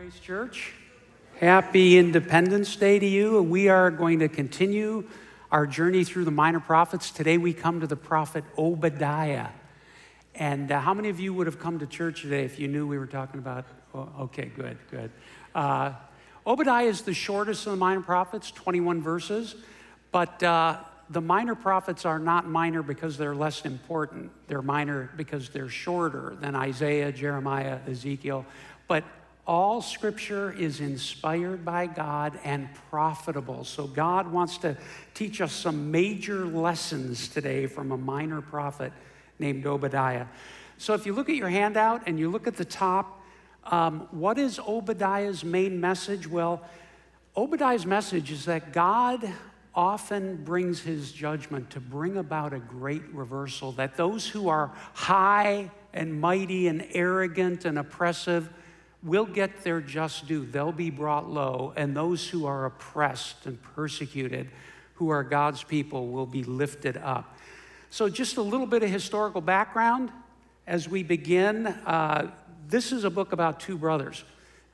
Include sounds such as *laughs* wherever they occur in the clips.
Grace Church. Happy Independence Day to you. We are going to continue our journey through the minor prophets. Today we come to the prophet Obadiah. And uh, how many of you would have come to church today if you knew we were talking about? Oh, okay, good, good. Uh, Obadiah is the shortest of the minor prophets, 21 verses. But uh, the minor prophets are not minor because they're less important. They're minor because they're shorter than Isaiah, Jeremiah, Ezekiel. But all scripture is inspired by God and profitable. So God wants to teach us some major lessons today from a minor prophet named Obadiah. So if you look at your handout and you look at the top, um, what is Obadiah's main message? Well, Obadiah's message is that God often brings his judgment to bring about a great reversal, that those who are high and mighty and arrogant and oppressive will get their just due. They'll be brought low, and those who are oppressed and persecuted, who are God's people, will be lifted up. So, just a little bit of historical background as we begin. Uh, this is a book about two brothers,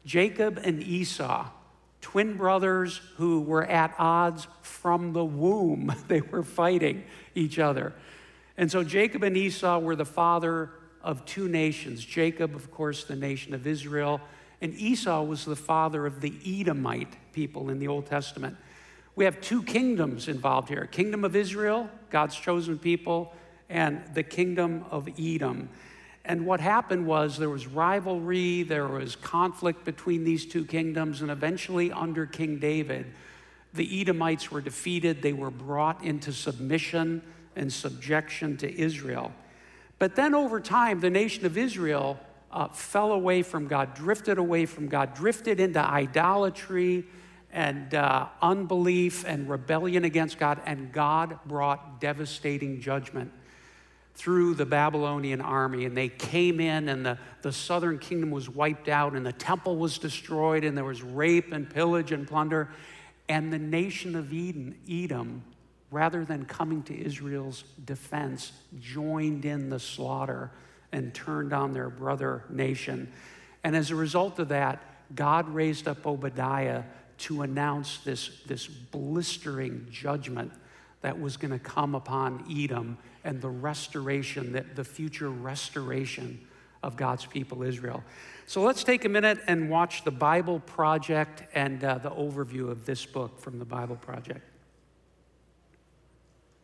Jacob and Esau, twin brothers who were at odds from the womb. *laughs* They were fighting each other. And so, Jacob and Esau were the father of two nations. Jacob, of course, the nation of Israel, and Esau was the father of the Edomite people in the Old Testament. We have two kingdoms involved here kingdom of Israel, God's chosen people, and the kingdom of Edom. And what happened was there was rivalry, there was conflict between these two kingdoms, and eventually, under King David, the Edomites were defeated. They were brought into submission and subjection to Israel. But then over time, the nation of Israel uh, fell away from God, drifted away from God, drifted into idolatry and uh, unbelief and rebellion against God, and God brought devastating judgment through the Babylonian army. And they came in, and the, the southern kingdom was wiped out, and the temple was destroyed, and there was rape and pillage and plunder. And the nation of Eden, Edom rather than coming to Israel's defense, joined in the slaughter and turned on their brother nation. And as a result of that, God raised up Obadiah to announce this, this blistering judgment that was going to come upon Edom and the restoration, that the future restoration of God's people Israel. So let's take a minute and watch the Bible Project and uh, the overview of this book from the Bible Project.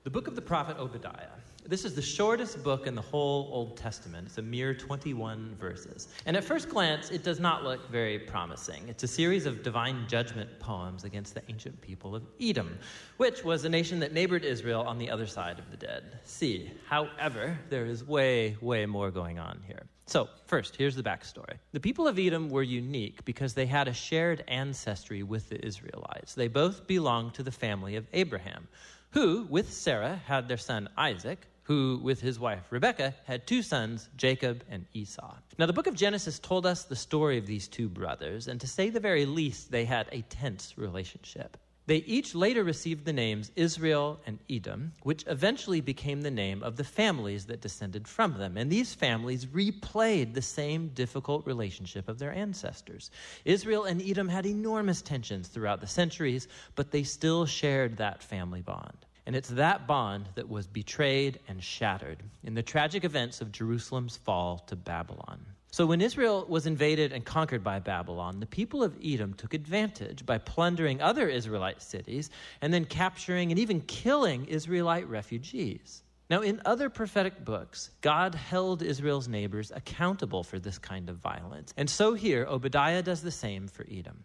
The book of the prophet Obadiah. This is the shortest book in the whole Old Testament. It's a mere 21 verses. And at first glance, it does not look very promising. It's a series of divine judgment poems against the ancient people of Edom, which was a nation that neighbored Israel on the other side of the Dead Sea. However, there is way, way more going on here. So, first, here's the backstory. The people of Edom were unique because they had a shared ancestry with the Israelites. They both belonged to the family of Abraham who, with Sarah, had their son Isaac, who, with his wife Rebekah, had two sons, Jacob and Esau. Now, the book of Genesis told us the story of these two brothers, and to say the very least, they had a tense relationship. They each later received the names Israel and Edom, which eventually became the name of the families that descended from them. And these families replayed the same difficult relationship of their ancestors. Israel and Edom had enormous tensions throughout the centuries, but they still shared that family bond. And it's that bond that was betrayed and shattered in the tragic events of Jerusalem's fall to Babylon. So, when Israel was invaded and conquered by Babylon, the people of Edom took advantage by plundering other Israelite cities and then capturing and even killing Israelite refugees. Now, in other prophetic books, God held Israel's neighbors accountable for this kind of violence. And so here, Obadiah does the same for Edom.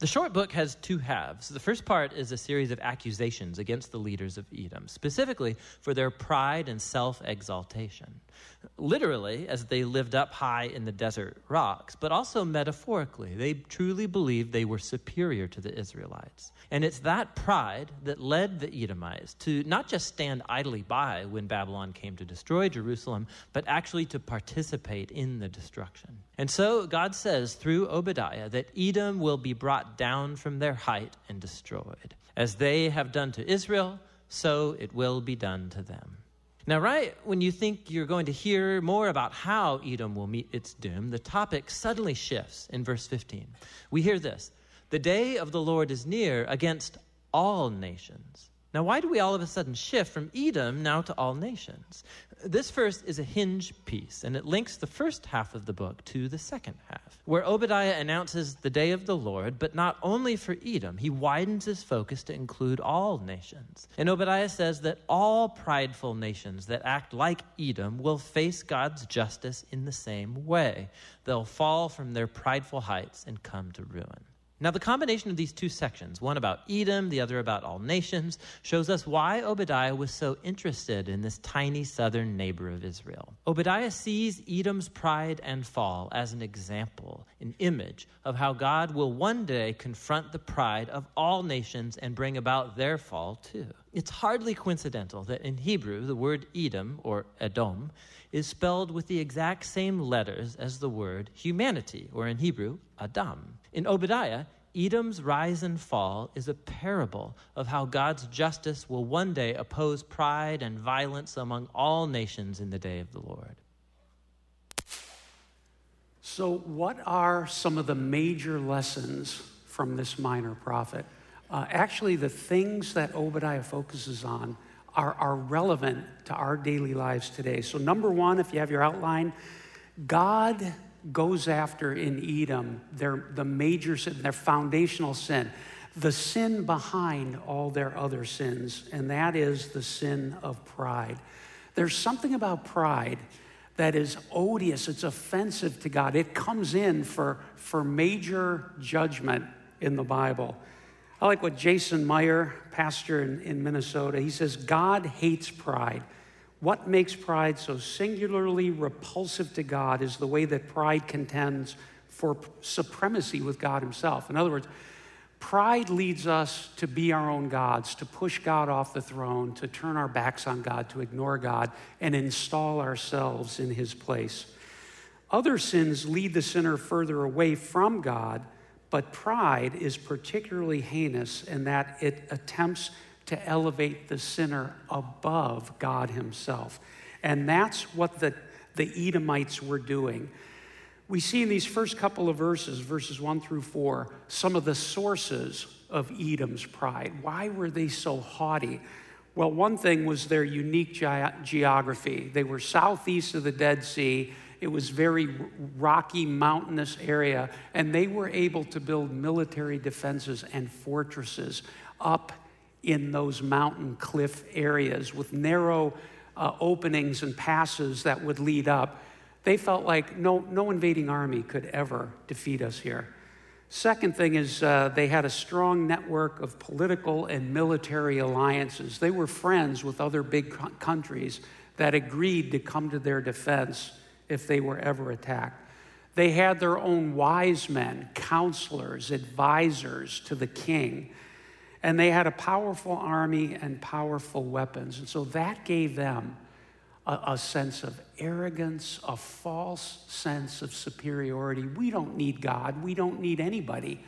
The short book has two halves. The first part is a series of accusations against the leaders of Edom, specifically for their pride and self exaltation literally as they lived up high in the desert rocks, but also metaphorically. They truly believed they were superior to the Israelites. And it's that pride that led the Edomites to not just stand idly by when Babylon came to destroy Jerusalem, but actually to participate in the destruction. And so God says through Obadiah that Edom will be brought down from their height and destroyed. As they have done to Israel, so it will be done to them. Now, right when you think you're going to hear more about how Edom will meet its doom, the topic suddenly shifts in verse 15. We hear this The day of the Lord is near against all nations. Now, why do we all of a sudden shift from Edom now to all nations? This verse is a hinge piece, and it links the first half of the book to the second half, where Obadiah announces the day of the Lord, but not only for Edom, he widens his focus to include all nations. And Obadiah says that all prideful nations that act like Edom will face God's justice in the same way. They'll fall from their prideful heights and come to ruin. Now, the combination of these two sections, one about Edom, the other about all nations, shows us why Obadiah was so interested in this tiny southern neighbor of Israel. Obadiah sees Edom's pride and fall as an example, an image of how God will one day confront the pride of all nations and bring about their fall too. It's hardly coincidental that in Hebrew, the word Edom, or Edom, is spelled with the exact same letters as the word humanity, or in Hebrew, Adam. In Obadiah, Edom's rise and fall is a parable of how God's justice will one day oppose pride and violence among all nations in the day of the Lord. So, what are some of the major lessons from this minor prophet? Uh, actually, the things that Obadiah focuses on are, are relevant to our daily lives today. So, number one, if you have your outline, God goes after in Edom their, the major sin, their foundational sin, the sin behind all their other sins, and that is the sin of pride. There's something about pride that is odious, it's offensive to God. It comes in for, for major judgment in the Bible. I like what Jason Meyer, pastor in, in Minnesota, he says, God hates pride. What makes pride so singularly repulsive to God is the way that pride contends for supremacy with God Himself. In other words, pride leads us to be our own gods, to push God off the throne, to turn our backs on God, to ignore God, and install ourselves in His place. Other sins lead the sinner further away from God, but pride is particularly heinous in that it attempts to elevate the sinner above God Himself. And that's what the, the Edomites were doing. We see in these first couple of verses, verses one through four, some of the sources of Edom's pride. Why were they so haughty? Well, one thing was their unique ge- geography. They were southeast of the Dead Sea. It was very rocky, mountainous area, and they were able to build military defenses and fortresses up in those mountain cliff areas with narrow uh, openings and passes that would lead up. They felt like no, no invading army could ever defeat us here. Second thing is, uh, they had a strong network of political and military alliances. They were friends with other big co- countries that agreed to come to their defense if they were ever attacked. They had their own wise men, counselors, advisors to the king. And they had a powerful army and powerful weapons. And so that gave them a, a, sense of arrogance, a false sense of superiority. We don't need God, we don't need anybody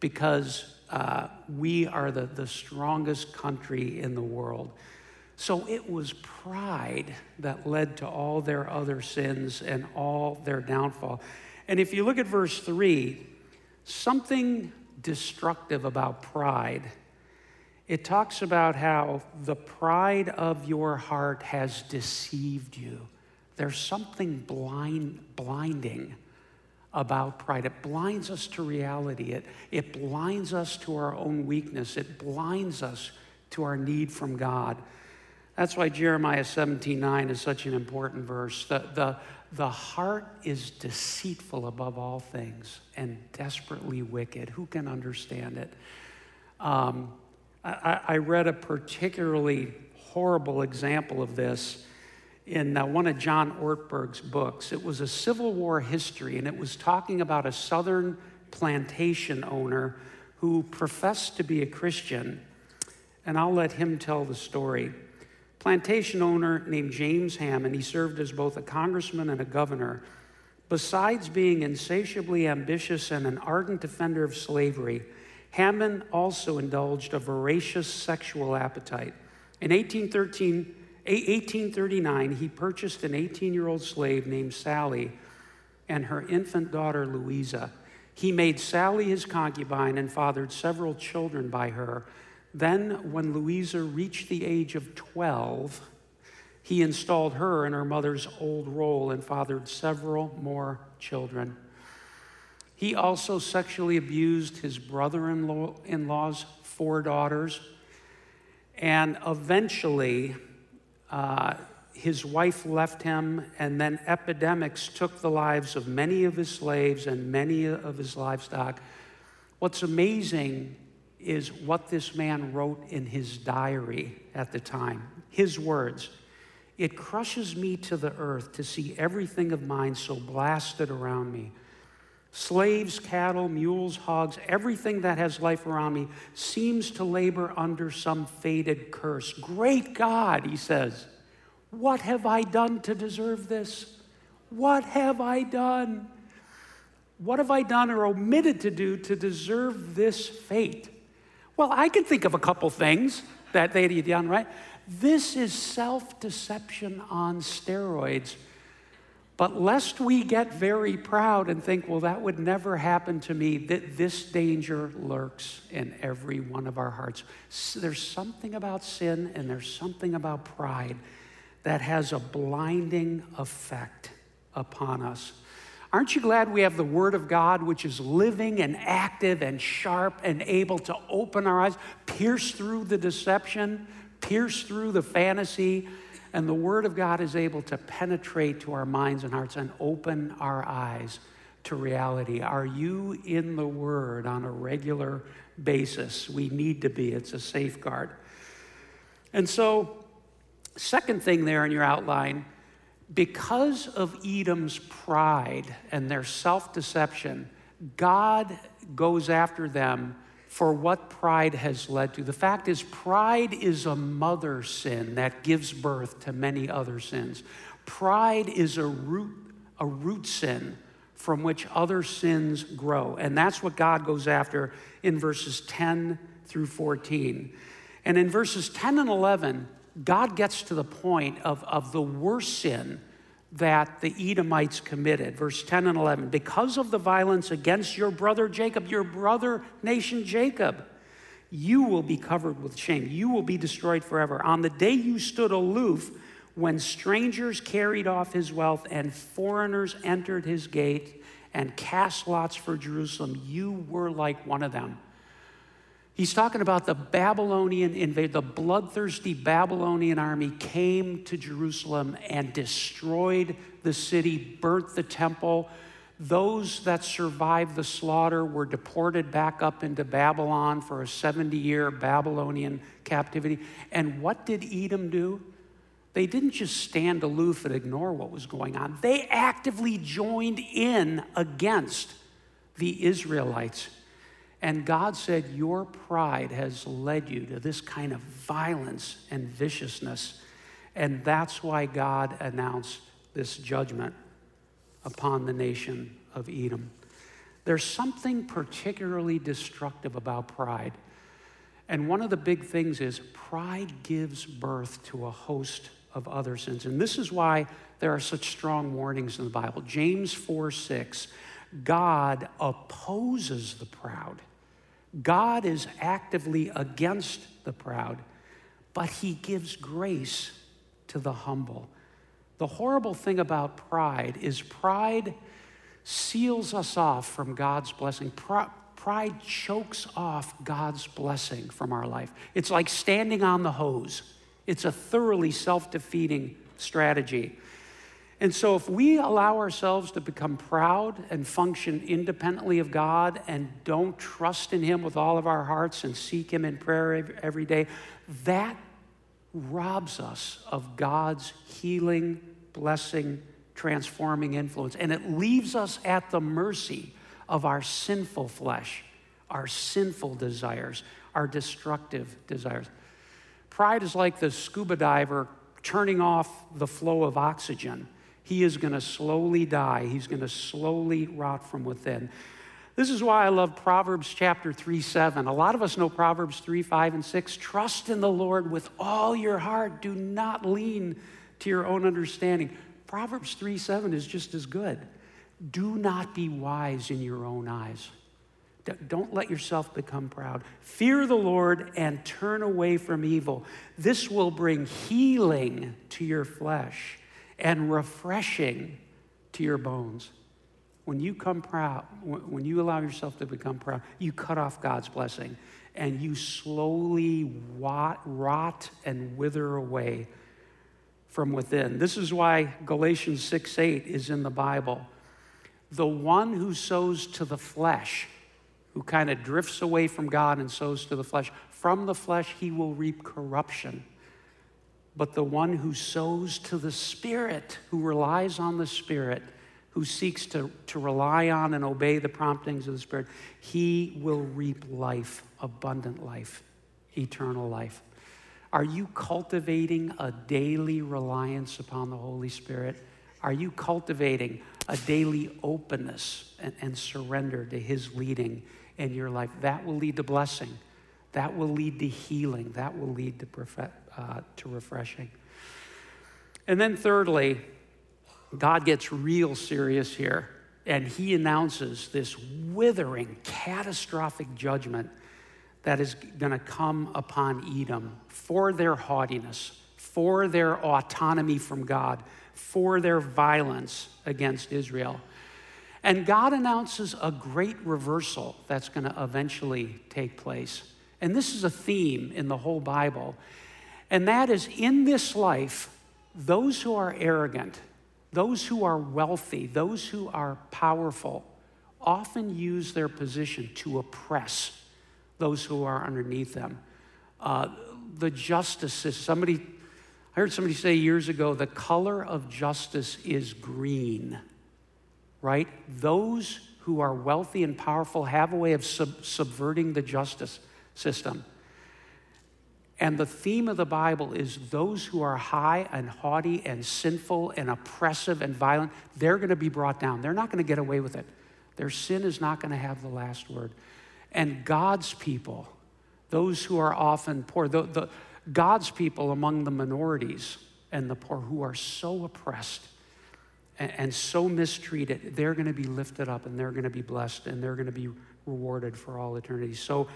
because uh, we are the, the strongest country in the world. So it was pride that led to all their other sins and all their downfall. And if you look at verse 3, something destructive about pride it talks about how the pride of your heart has deceived you. There's something blind, blinding about pride. It blinds us to reality. It, it blinds us to our own weakness. It blinds us to our need from God. That's why Jeremiah 17 9 is such an important verse. The, the, the heart is deceitful above all things and desperately wicked. Who can understand it? Um, I, I read a particularly horrible example of this in uh, one of John Ortberg's books. It was a Civil War history, and it was talking about a Southern plantation owner who professed to be a Christian. And I'll let him tell the story. Plantation owner named James Hammond, he served as both a congressman and a governor. Besides being insatiably ambitious and an ardent defender of slavery, Hammond also indulged a voracious sexual appetite. In 1813, 1839, he purchased an 18 year old slave named Sally and her infant daughter Louisa. He made Sally his concubine and fathered several children by her. Then, when Louisa reached the age of 12, he installed her in her mother's old role and fathered several more children. He also sexually abused his brother in law's four daughters. And eventually, uh, his wife left him, and then epidemics took the lives of many of his slaves and many of his livestock. What's amazing is what this man wrote in his diary at the time. His words It crushes me to the earth to see everything of mine so blasted around me. Slaves, cattle, mules, hogs, everything that has life around me seems to labor under some fated curse. Great God, he says, what have I done to deserve this? What have I done? What have I done or omitted to do to deserve this fate? Well, I can think of a couple things that they had done, right? This is self deception on steroids. But lest we get very proud and think, well, that would never happen to me, that this danger lurks in every one of our hearts. There's something about sin and there's something about pride that has a blinding effect upon us. Aren't you glad we have the Word of God, which is living and active and sharp and able to open our eyes, pierce through the deception, pierce through the fantasy, and the Word of God is able to penetrate to our minds and hearts and open our eyes to reality. Are you in the Word on a regular basis? We need to be, it's a safeguard. And so, second thing there in your outline, because of Edom's pride and their self deception, God goes after them for what pride has led to. The fact is, pride is a mother sin that gives birth to many other sins. Pride is a root, a root sin from which other sins grow. And that's what God goes after in verses 10 through 14. And in verses 10 and 11, God gets to the point of, of the worst sin that the Edomites committed. Verse 10 and 11 because of the violence against your brother Jacob, your brother nation Jacob, you will be covered with shame. You will be destroyed forever. On the day you stood aloof, when strangers carried off his wealth and foreigners entered his gate and cast lots for Jerusalem, you were like one of them. He's talking about the Babylonian invasion. The bloodthirsty Babylonian army came to Jerusalem and destroyed the city, burnt the temple. Those that survived the slaughter were deported back up into Babylon for a 70 year Babylonian captivity. And what did Edom do? They didn't just stand aloof and ignore what was going on, they actively joined in against the Israelites and God said, Your pride has led you to this kind of violence and viciousness. And that's why God announced this judgment upon the nation of Edom. There's something particularly destructive about pride. And one of the big things is pride gives birth to a host of other sins. And this is why there are such strong warnings in the Bible. James 4 6, God opposes the proud God is actively against the proud, but he gives grace to the humble. The horrible thing about pride is pride seals us off from God's blessing. Pride chokes off God's blessing from our life. It's like standing on the hose, it's a thoroughly self defeating strategy. And so, if we allow ourselves to become proud and function independently of God and don't trust in Him with all of our hearts and seek Him in prayer every day, that robs us of God's healing, blessing, transforming influence. And it leaves us at the mercy of our sinful flesh, our sinful desires, our destructive desires. Pride is like the scuba diver turning off the flow of oxygen he is going to slowly die. He's going to slowly rot from within. This is why I love Proverbs chapter 3 7. A lot of us know Proverbs 3 5 and 6. Trust in the Lord with all your heart. Do not lean to your own understanding. Proverbs 3 7 is just as good. Do not be wise in your own eyes. Don't let yourself become proud. Fear the Lord and turn away from evil. This will bring healing to your flesh and refreshing to your bones. When you come proud, when you allow yourself to become proud, you cut off God's blessing and you slowly rot, and wither away from within. This is why Galatians 6 8 is in the Bible. The one who sows to the flesh, who kind of drifts away from God and sows to the flesh, from the flesh he will reap corruption. But the one who sows to the Spirit, who relies on the Spirit, who seeks to, to rely on and obey the promptings of the Spirit, he will reap life, abundant life, eternal life. Are you cultivating a daily reliance upon the Holy Spirit? Are you cultivating a daily openness and, and surrender to His leading in your life? That will lead to blessing. That will lead to healing. That will lead to, uh, to refreshing. And then, thirdly, God gets real serious here and he announces this withering, catastrophic judgment that is going to come upon Edom for their haughtiness, for their autonomy from God, for their violence against Israel. And God announces a great reversal that's going to eventually take place. And this is a theme in the whole Bible. And that is in this life, those who are arrogant, those who are wealthy, those who are powerful, often use their position to oppress those who are underneath them. Uh, the justice system, somebody, I heard somebody say years ago, the color of justice is green, right? Those who are wealthy and powerful have a way of sub- subverting the justice system. And the theme of the Bible is those who are high and haughty and sinful and oppressive and violent, they're going to be brought down. They're not going to get away with it. Their sin is not going to have the last word. And God's people, those who are often poor, the, the, God's people among the minorities and the poor who are so oppressed and, and so mistreated, they're going to be lifted up and they're going to be blessed and they're going to be rewarded for all eternity. So,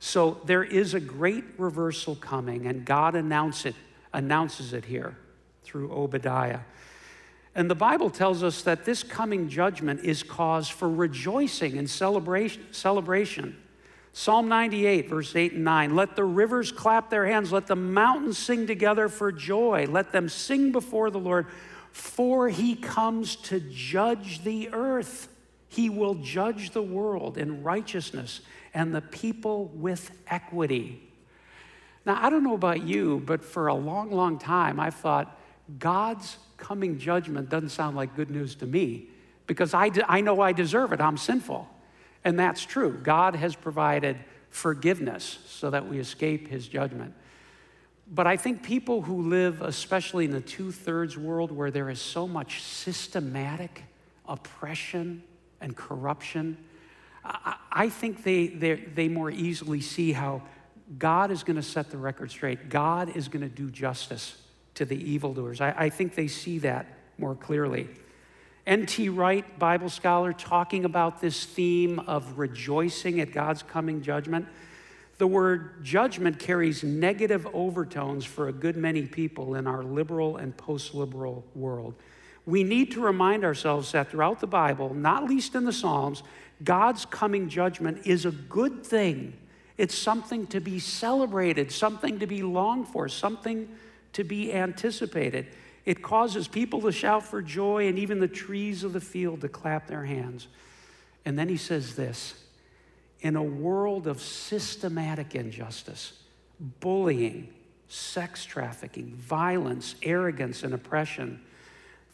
so there is a great reversal coming, and God announce it, announces it here through Obadiah. And the Bible tells us that this coming judgment is cause for rejoicing and celebration. celebration. Psalm 98, verse 8 and 9 Let the rivers clap their hands, let the mountains sing together for joy, let them sing before the Lord, for he comes to judge the earth. He will judge the world in righteousness and the people with equity. Now, I don't know about you, but for a long, long time, I thought God's coming judgment doesn't sound like good news to me because I, I know I deserve it. I'm sinful. And that's true. God has provided forgiveness so that we escape his judgment. But I think people who live, especially in the two thirds world where there is so much systematic oppression and corruption, I, think they, they more easily see how God is going to set the record straight. God is going to do justice to the evildoers. I, I think they see that more clearly. N.T. Wright, Bible scholar, talking about this theme of rejoicing at God's coming judgment. The word judgment carries negative overtones for a good many people in our liberal and post liberal world. We need to remind ourselves that throughout the Bible, not least in the Psalms, God's coming judgment is a good thing. It's something to be celebrated, something to be longed for, something to be anticipated. It causes people to shout for joy and even the trees of the field to clap their hands. And then he says this in a world of systematic injustice, bullying, sex trafficking, violence, arrogance, and oppression,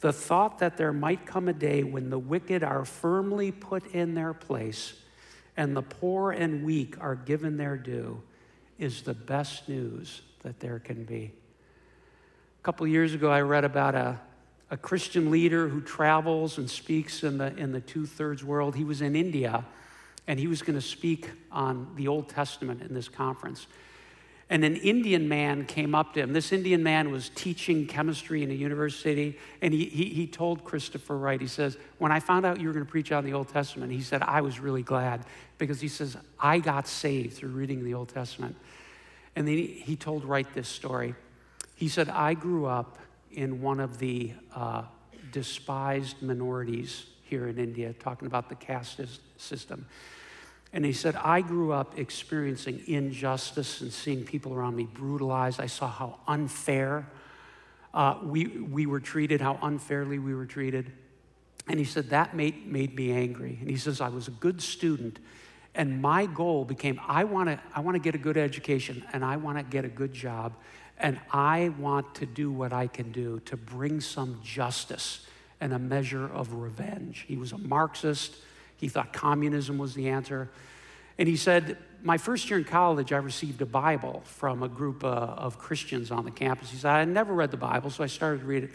the thought that there might come a day when the wicked are firmly put in their place and the poor and weak are given their due is the best news that there can be. A couple years ago, I read about a, a Christian leader who travels and speaks in the, in the two thirds world. He was in India and he was going to speak on the Old Testament in this conference. And an Indian man came up to him. This Indian man was teaching chemistry in a university, and he, he, he told Christopher Wright, he says, When I found out you were going to preach on the Old Testament, he said, I was really glad because he says, I got saved through reading the Old Testament. And then he, he told Wright this story. He said, I grew up in one of the uh, despised minorities here in India, talking about the caste system. And he said, I grew up experiencing injustice and seeing people around me brutalized. I saw how unfair uh, we, we were treated, how unfairly we were treated. And he said, that made, made me angry. And he says, I was a good student. And my goal became I want to I wanna get a good education and I want to get a good job. And I want to do what I can do to bring some justice and a measure of revenge. He was a Marxist. He thought communism was the answer. And he said, My first year in college, I received a Bible from a group uh, of Christians on the campus. He said, I had never read the Bible, so I started to read it.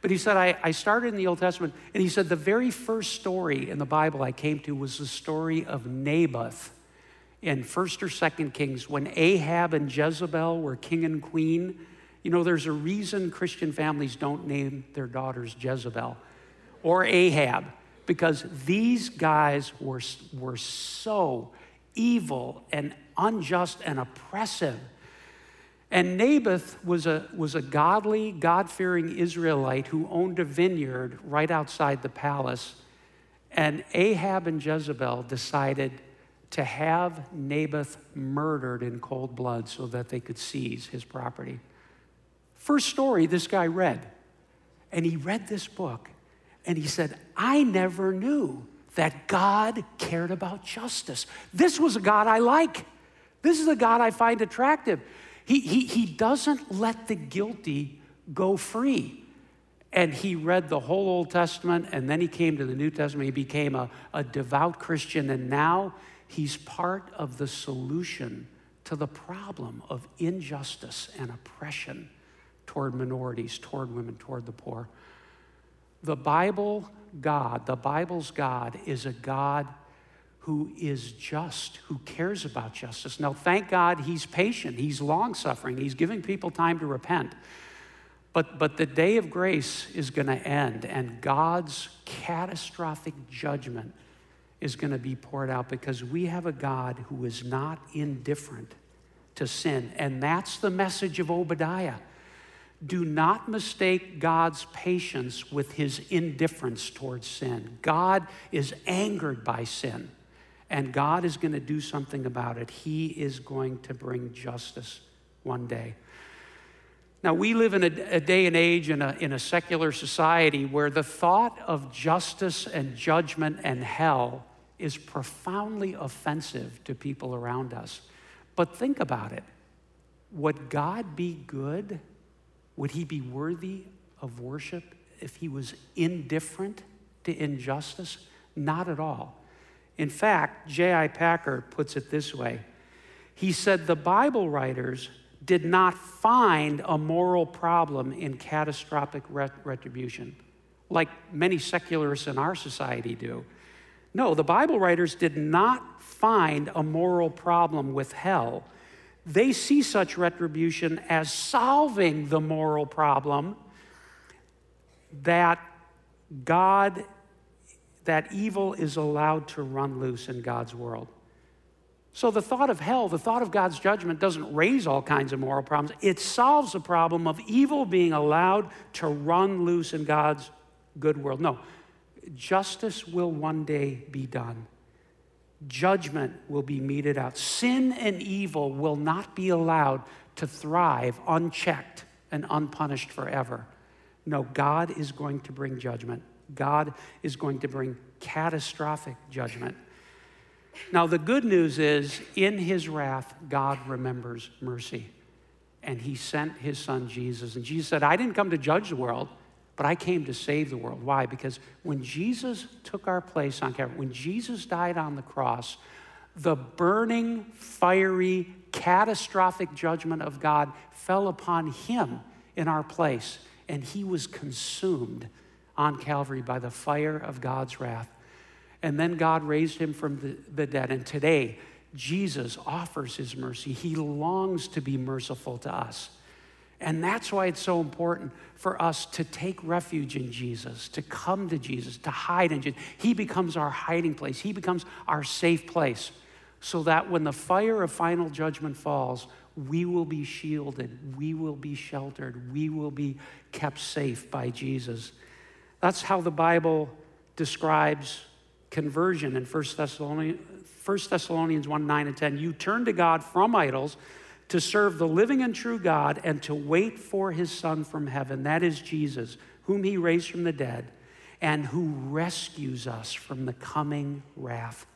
But he said, I, I started in the Old Testament, and he said, The very first story in the Bible I came to was the story of Naboth in 1st or 2nd Kings when Ahab and Jezebel were king and queen. You know, there's a reason Christian families don't name their daughters Jezebel or Ahab because these guys were, were so evil and unjust and oppressive. And Naboth was a, was a godly, God fearing Israelite who owned a vineyard right outside the palace. And Ahab and Jezebel decided to have Naboth murdered in cold blood so that they could seize his property. First story this guy read. And he read this book and he said, I never knew that God cared about justice. This was a God I like. This is a God I find attractive. He, he, he doesn't let the guilty go free. And he read the whole Old Testament, and then he came to the New Testament. He became a, a devout Christian, and now he's part of the solution to the problem of injustice and oppression toward minorities, toward women, toward the poor. The Bible God, the Bible's God, is a God who is just, who cares about justice. Now, thank God he's patient, he's long suffering, he's giving people time to repent. But, but the day of grace is going to end, and God's catastrophic judgment is going to be poured out because we have a God who is not indifferent to sin. And that's the message of Obadiah. Do not mistake God's patience with his indifference towards sin. God is angered by sin, and God is going to do something about it. He is going to bring justice one day. Now, we live in a, a, day and age in a, in a secular society where the thought of justice and judgment and hell is profoundly offensive to people around us. But think about it would God be good would he be worthy of worship if he was indifferent to injustice? Not at all. In fact, J.I. Packer puts it this way He said the Bible writers did not find a moral problem in catastrophic retribution, like many secularists in our society do. No, the Bible writers did not find a moral problem with hell they see such retribution as solving the moral problem that God, that evil is allowed to run loose in God's world. So the thought of hell, the thought of God's judgment doesn't raise all kinds of moral problems. It solves the problem of evil being allowed to run loose in God's good world. No, justice will one day be done judgment will be meted out. Sin and evil will not be allowed to thrive unchecked and unpunished forever. No, God is going to bring judgment. God is going to bring catastrophic judgment. Now, the good news is, in his wrath, God remembers mercy. And he sent his son Jesus. And Jesus said, I didn't come to judge the world, but I came to save the world. Why? Because when Jesus took our place on Calvary, when Jesus died on the cross, the burning, fiery, catastrophic judgment of God fell upon him in our place, and he was consumed on Calvary by the fire of God's wrath. And then God raised him from the, the dead. And today, Jesus offers his mercy. He longs to be merciful to us. And that's why it's so important for us to take refuge in Jesus, to come to Jesus, to hide in Jesus. He becomes our hiding place, He becomes our safe place, so that when the fire of final judgment falls, we will be shielded, we will be sheltered, we will be kept safe by Jesus. That's how the Bible describes conversion in 1 Thessalonians, 1 Thessalonians 1 9 and 10. You turn to God from idols to serve the living and true God and to wait for his Son from heaven. That is Jesus, whom he raised from the dead and who rescues us from the coming wrath.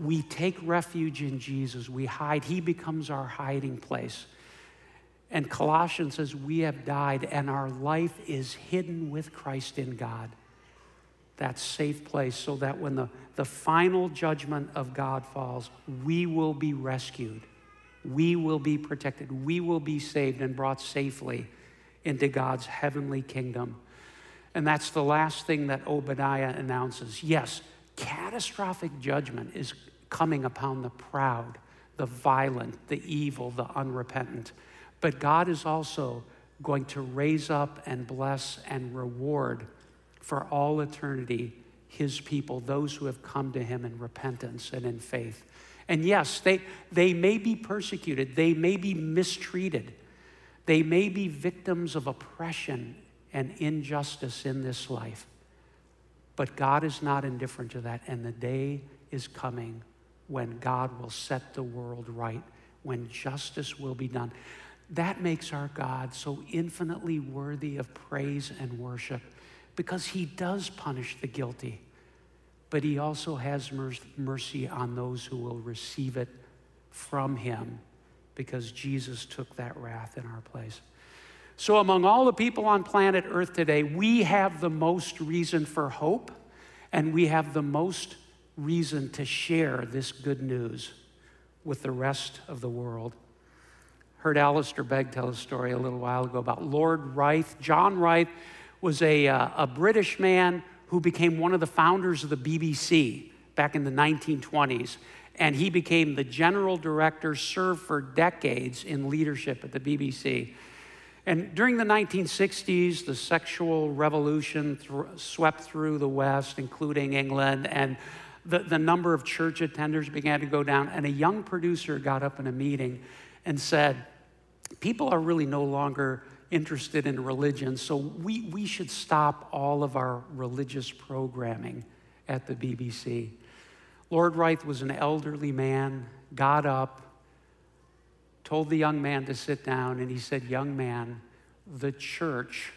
We take refuge in Jesus, we hide, he becomes our hiding place. And Colossians says, We have died, and our life is hidden with Christ in God. That safe place, so that when the, the final judgment of God falls, we will be rescued we will be protected. We will be saved and brought safely into God's heavenly kingdom. And that's the last thing that Obadiah announces. Yes, catastrophic judgment is coming upon the proud, the violent, the evil, the unrepentant. But God is also going to raise up and bless and reward for all eternity his people, those who have come to him in repentance and in faith. And yes, they, they may be persecuted, they may be mistreated, they may be victims of oppression and injustice in this life. But God is not indifferent to that, and the day is coming when God will set the world right, when justice will be done. That makes our God so infinitely worthy of praise and worship because he does punish the guilty but he also has mercy on those who will receive it from him because Jesus took that wrath in our place. So, among all the people on planet Earth today, we have the most reason for hope and we have the most reason to share this good news with the rest of the world. Heard Alistair Begg tell a story a little while ago about Lord Wright. John Wright was a, uh, a British man who became one of the founders of the BBC back in the 1920s. And he became the general director, served for decades in leadership at the BBC. And during the 1960s, the sexual revolution th- swept through the West, including England, and the, the number of church attenders began to go down. And a young producer got up in a meeting and said, People are really no longer interested in religion, so we, we should stop all of our religious programming at the BBC. Lord Wright was an elderly man, got up, told the young man to sit down, and he said, Young man, the church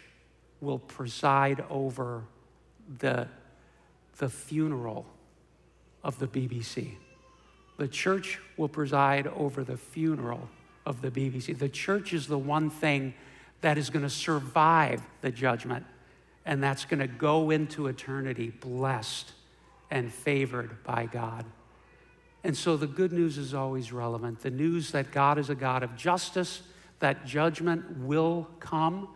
will preside over the, the funeral of the BBC. The church will preside over the funeral of the BBC. The church is the one thing that is going to survive the judgment, and that's going to go into eternity blessed and favored by God. And so the good news is always relevant. The news that God is a God of justice, that judgment will come,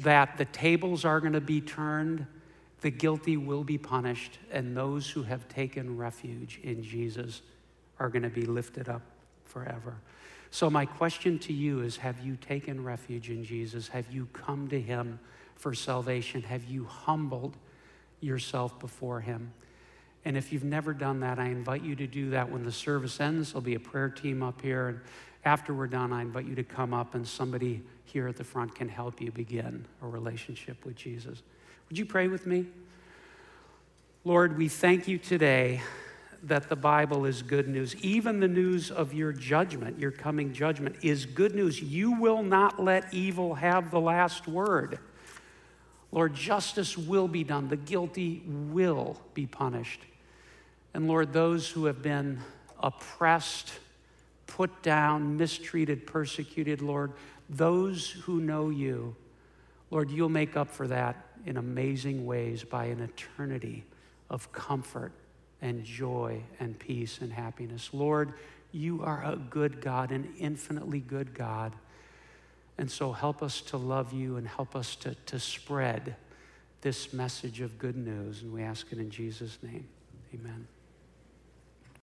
that the tables are going to be turned, the guilty will be punished, and those who have taken refuge in Jesus are going to be lifted up forever. So, my question to you is Have you taken refuge in Jesus? Have you come to Him for salvation? Have you humbled yourself before Him? And if you've never done that, I invite you to do that when the service ends. There'll be a prayer team up here. And after we're done, I invite you to come up and somebody here at the front can help you begin a relationship with Jesus. Would you pray with me? Lord, we thank you today that the Bible is good news. Even the news of your judgment, your coming judgment, is good news. You will not let evil have the last word. Lord, justice will be done, the guilty will be punished. And Lord, those who have been oppressed, put down, mistreated, persecuted, Lord, those who know you, Lord, you'll make up for that in amazing ways by an eternity of comfort and joy and peace and happiness. Lord, you are a good God, an infinitely good God. And so help us to love you and help us to, to spread this message of good news. And we ask it in Jesus' name. Amen.